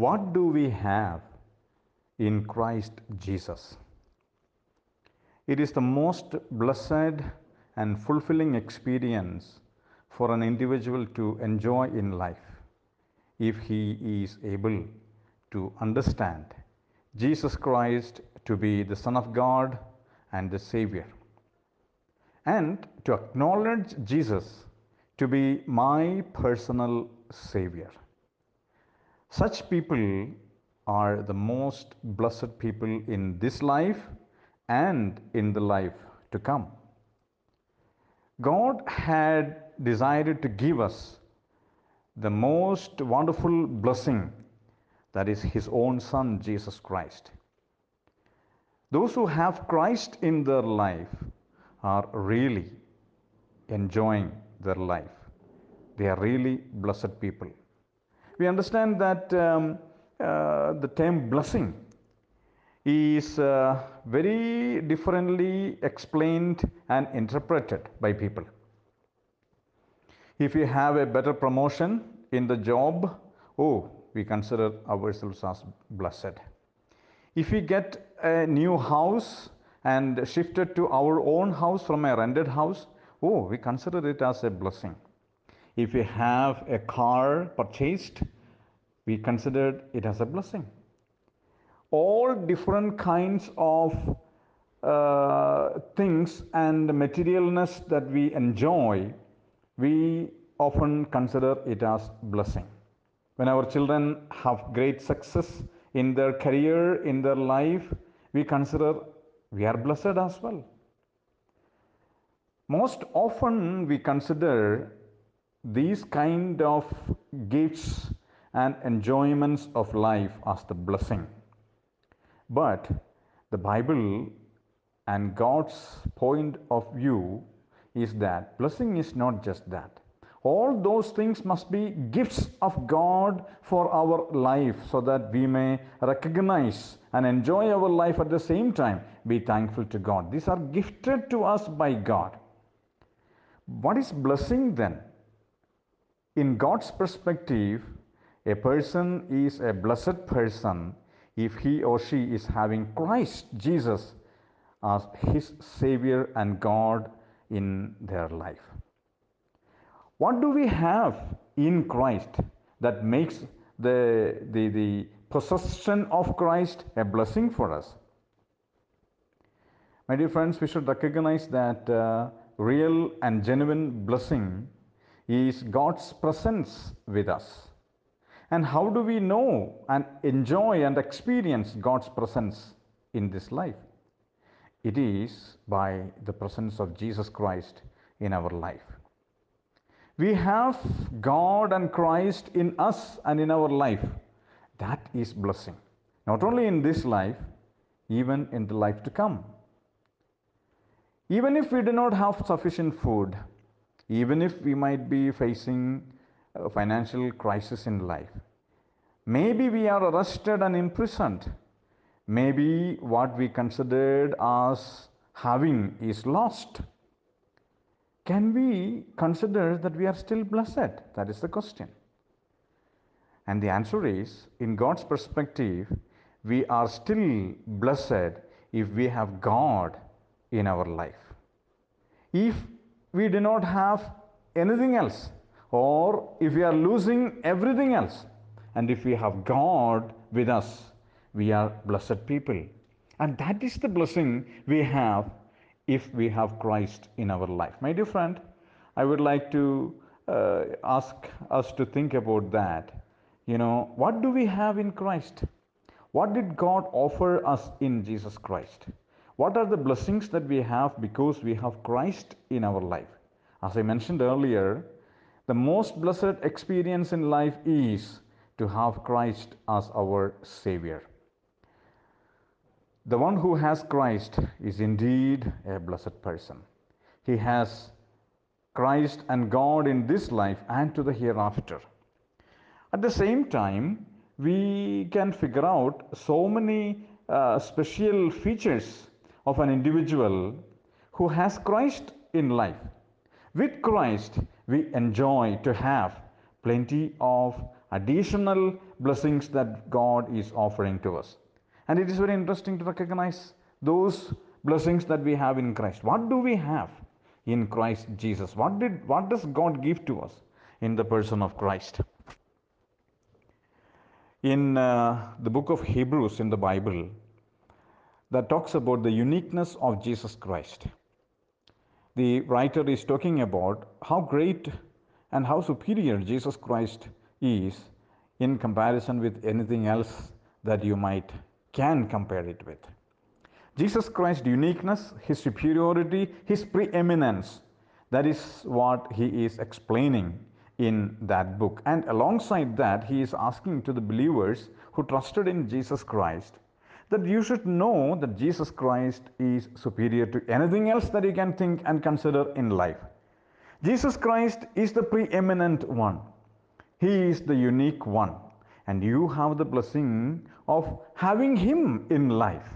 what do we have in Christ Jesus? It is the most blessed and fulfilling experience for an individual to enjoy in life if he is able to understand Jesus Christ to be the Son of God and the Savior, and to acknowledge Jesus to be my personal Savior. Such people are the most blessed people in this life and in the life to come. God had decided to give us the most wonderful blessing that is His own Son, Jesus Christ. Those who have Christ in their life are really enjoying their life. They are really blessed people. We understand that um, uh, the term blessing is uh, very differently explained and interpreted by people. If you have a better promotion in the job, oh, we consider ourselves as blessed. If we get a new house and shifted to our own house from a rented house, oh, we consider it as a blessing. If we have a car purchased, we consider it as a blessing. All different kinds of uh, things and materialness that we enjoy, we often consider it as blessing. When our children have great success in their career, in their life, we consider we are blessed as well. Most often we consider these kind of gifts and enjoyments of life as the blessing. But the Bible and God's point of view is that blessing is not just that. All those things must be gifts of God for our life so that we may recognize and enjoy our life at the same time. Be thankful to God. These are gifted to us by God. What is blessing then? In God's perspective, a person is a blessed person if he or she is having Christ Jesus as his Savior and God in their life. What do we have in Christ that makes the, the, the possession of Christ a blessing for us? My dear friends, we should recognize that uh, real and genuine blessing is God's presence with us. And how do we know and enjoy and experience God's presence in this life? It is by the presence of Jesus Christ in our life. We have God and Christ in us and in our life. That is blessing. Not only in this life, even in the life to come. Even if we do not have sufficient food, even if we might be facing a financial crisis in life, maybe we are arrested and imprisoned, maybe what we considered as having is lost. Can we consider that we are still blessed? That is the question. And the answer is in God's perspective, we are still blessed if we have God in our life. If we do not have anything else, or if we are losing everything else, and if we have God with us, we are blessed people. And that is the blessing we have if we have Christ in our life. My dear friend, I would like to uh, ask us to think about that. You know, what do we have in Christ? What did God offer us in Jesus Christ? What are the blessings that we have because we have Christ in our life? As I mentioned earlier, the most blessed experience in life is to have Christ as our Savior. The one who has Christ is indeed a blessed person. He has Christ and God in this life and to the hereafter. At the same time, we can figure out so many uh, special features of an individual who has Christ in life. With Christ, we enjoy to have plenty of additional blessings that God is offering to us. And it is very interesting to recognize those blessings that we have in Christ. What do we have in Christ Jesus? What did what does God give to us in the person of Christ? In uh, the book of Hebrews in the Bible, that talks about the uniqueness of Jesus Christ. The writer is talking about how great and how superior Jesus Christ is in comparison with anything else that you might can compare it with. Jesus Christ's uniqueness, his superiority, his preeminence, that is what he is explaining in that book. And alongside that, he is asking to the believers who trusted in Jesus Christ that you should know that Jesus Christ is superior to anything else that you can think and consider in life. Jesus Christ is the preeminent one. He is the unique one. And you have the blessing of having Him in life.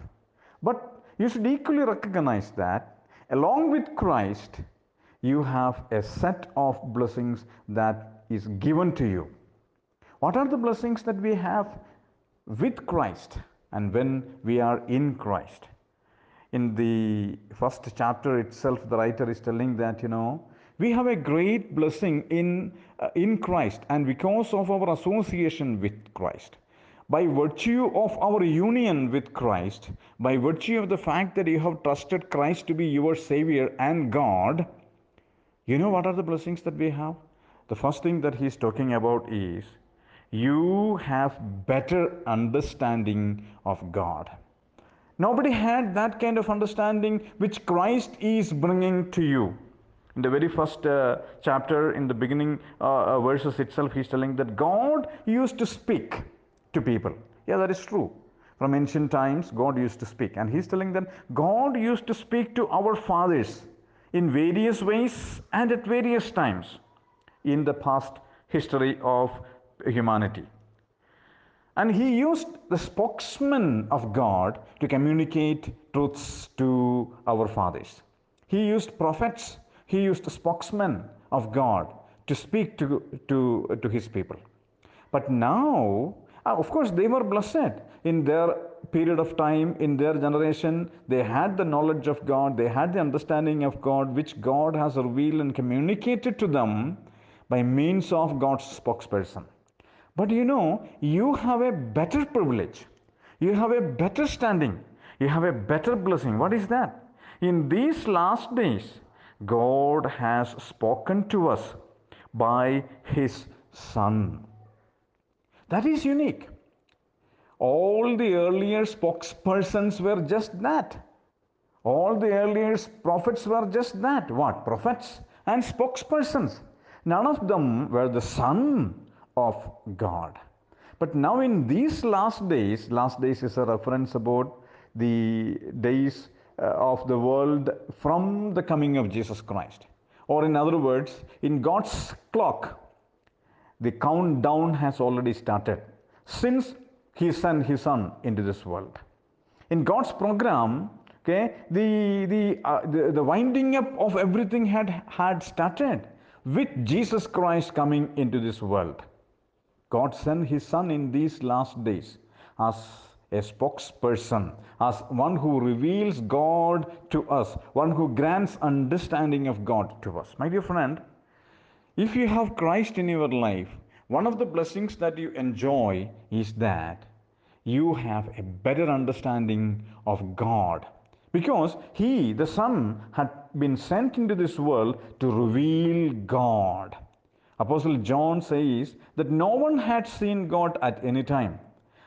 But you should equally recognize that along with Christ, you have a set of blessings that is given to you. What are the blessings that we have with Christ and when we are in Christ? In the first chapter itself, the writer is telling that, you know, we have a great blessing in, uh, in Christ and because of our association with Christ. By virtue of our union with Christ, by virtue of the fact that you have trusted Christ to be your Savior and God, you know what are the blessings that we have? The first thing that he's talking about is you have better understanding of God. Nobody had that kind of understanding which Christ is bringing to you. In the very first uh, chapter, in the beginning uh, uh, verses itself, he's telling that God used to speak to people. Yeah, that is true. From ancient times, God used to speak. And he's telling them, God used to speak to our fathers in various ways and at various times in the past history of humanity. And he used the spokesman of God to communicate truths to our fathers. He used prophets he used the spokesmen of God to speak to, to, to his people. But now, uh, of course, they were blessed in their period of time, in their generation. They had the knowledge of God, they had the understanding of God, which God has revealed and communicated to them by means of God's spokesperson. But you know, you have a better privilege, you have a better standing, you have a better blessing. What is that? In these last days, God has spoken to us by His Son. That is unique. All the earlier spokespersons were just that. All the earlier prophets were just that. What? Prophets and spokespersons. None of them were the Son of God. But now, in these last days, last days is a reference about the days uh, of the world from the coming of Jesus Christ. Or, in other words, in God's clock, the countdown has already started since He sent His Son into this world. In God's program, okay, the, the, uh, the, the winding up of everything had, had started with Jesus Christ coming into this world. God sent His Son in these last days as a spokesperson, as one who reveals God to us, one who grants understanding of God to us. My dear friend, if you have Christ in your life, one of the blessings that you enjoy is that you have a better understanding of God. Because He, the Son, had been sent into this world to reveal God. Apostle John says that no one had seen God at any time.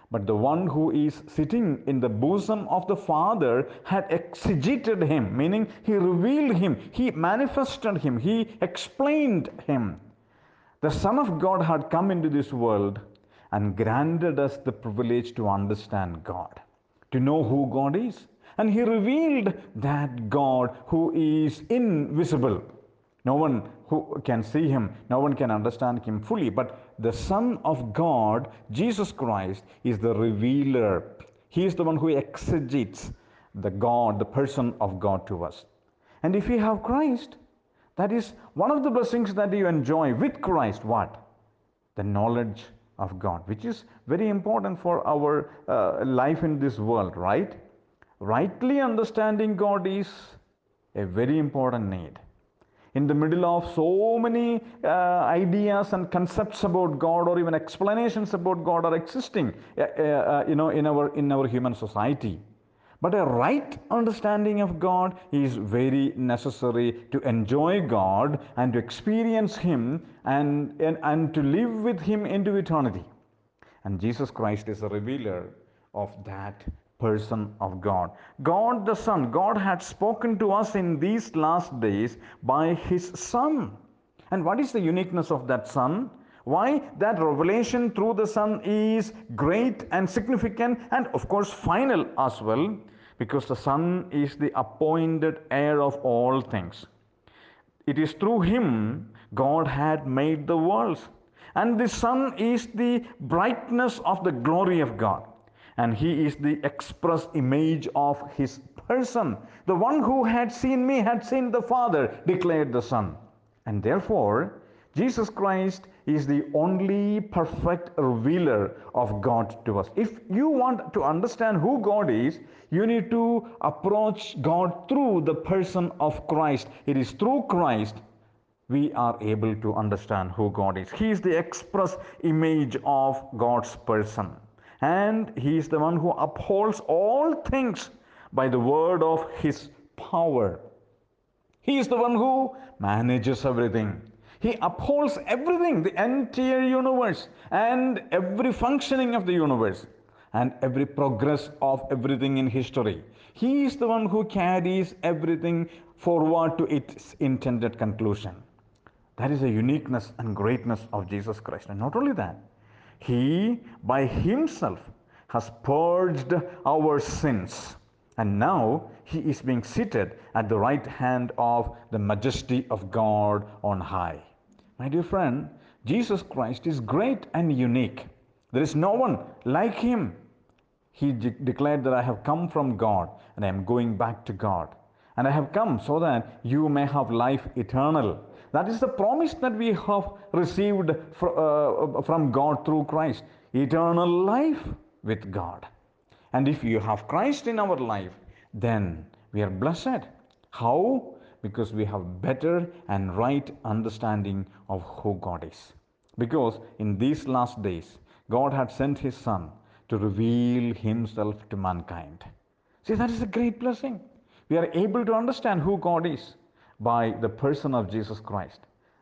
But the one who is sitting in the bosom of the Father had exegeted him, meaning he revealed him, he manifested him, he explained him. The Son of God had come into this world and granted us the privilege to understand God, to know who God is. And he revealed that God who is invisible. No one who can see him, no one can understand him fully. But the Son of God, Jesus Christ, is the revealer. He is the one who exegetes the God, the person of God to us. And if you have Christ, that is one of the blessings that you enjoy with Christ. What? The knowledge of God, which is very important for our uh, life in this world, right? Rightly understanding God is a very important need. In the middle of so many uh, ideas and concepts about God, or even explanations about God, are existing, uh, uh, you know, in our in our human society. But a right understanding of God is very necessary to enjoy God and to experience Him and, and, and to live with Him into eternity. And Jesus Christ is a revealer of that person of God. God the Son, God had spoken to us in these last days by His Son. And what is the uniqueness of that Son? Why that revelation through the Son is great and significant and, of course, final as well, because the Son is the appointed heir of all things. It is through Him God had made the worlds. And the Son is the brightness of the glory of God and he is the express image of his person. The one who had seen me had seen the Father, declared the Son. And therefore, Jesus Christ is the only perfect revealer of God to us. If you want to understand who God is, you need to approach God through the person of Christ. It is through Christ we are able to understand who God is. He is the express image of God's person and he is the one who upholds all things by the word of his power. He is the one who manages everything. He upholds everything, the entire universe, and every functioning of the universe, and every progress of everything in history. He is the one who carries everything forward to its intended conclusion. That is the uniqueness and greatness of Jesus Christ. And not only that, he, by Himself, has purged our sins. And now He is being seated at the right hand of the majesty of God on high. My dear friend, Jesus Christ is great and unique. There is no one like Him. He de- declared that I have come from God and I am going back to God. And I have come so that you may have life eternal. That is the promise that we have received uh, from God through Christ eternal life with God. And if you have Christ in our life, then we are blessed. How? Because we have better and right understanding of who God is. Because in these last days, God had sent His Son to reveal Himself to mankind. See, that is a great blessing. We are able to understand who God is by the person of Jesus Christ,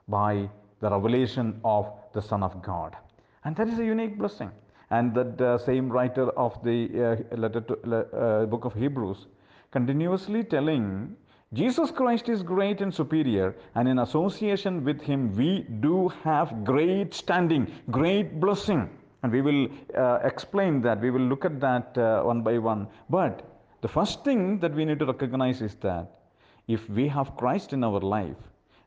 by the revelation of the Son of God. And that is a unique blessing. And that uh, same writer of the uh, letter to, uh, book of Hebrews continuously telling Jesus Christ is great and superior, and in association with Him, we do have great standing, great blessing. And we will uh, explain that, we will look at that uh, one by one. But the first thing that we need to recognize is that if we have Christ in our life,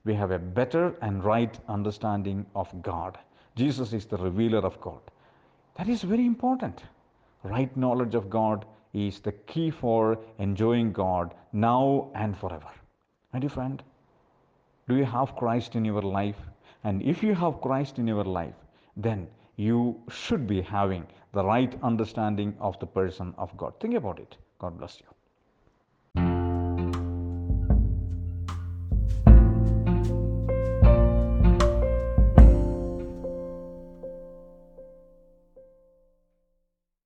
we have a better and right understanding of God. Jesus is the revealer of God. That is very important. Right knowledge of God is the key for enjoying God now and forever. My dear friend, do you have Christ in your life? And if you have Christ in your life, then you should be having the right understanding of the person of God. Think about it. God bless you.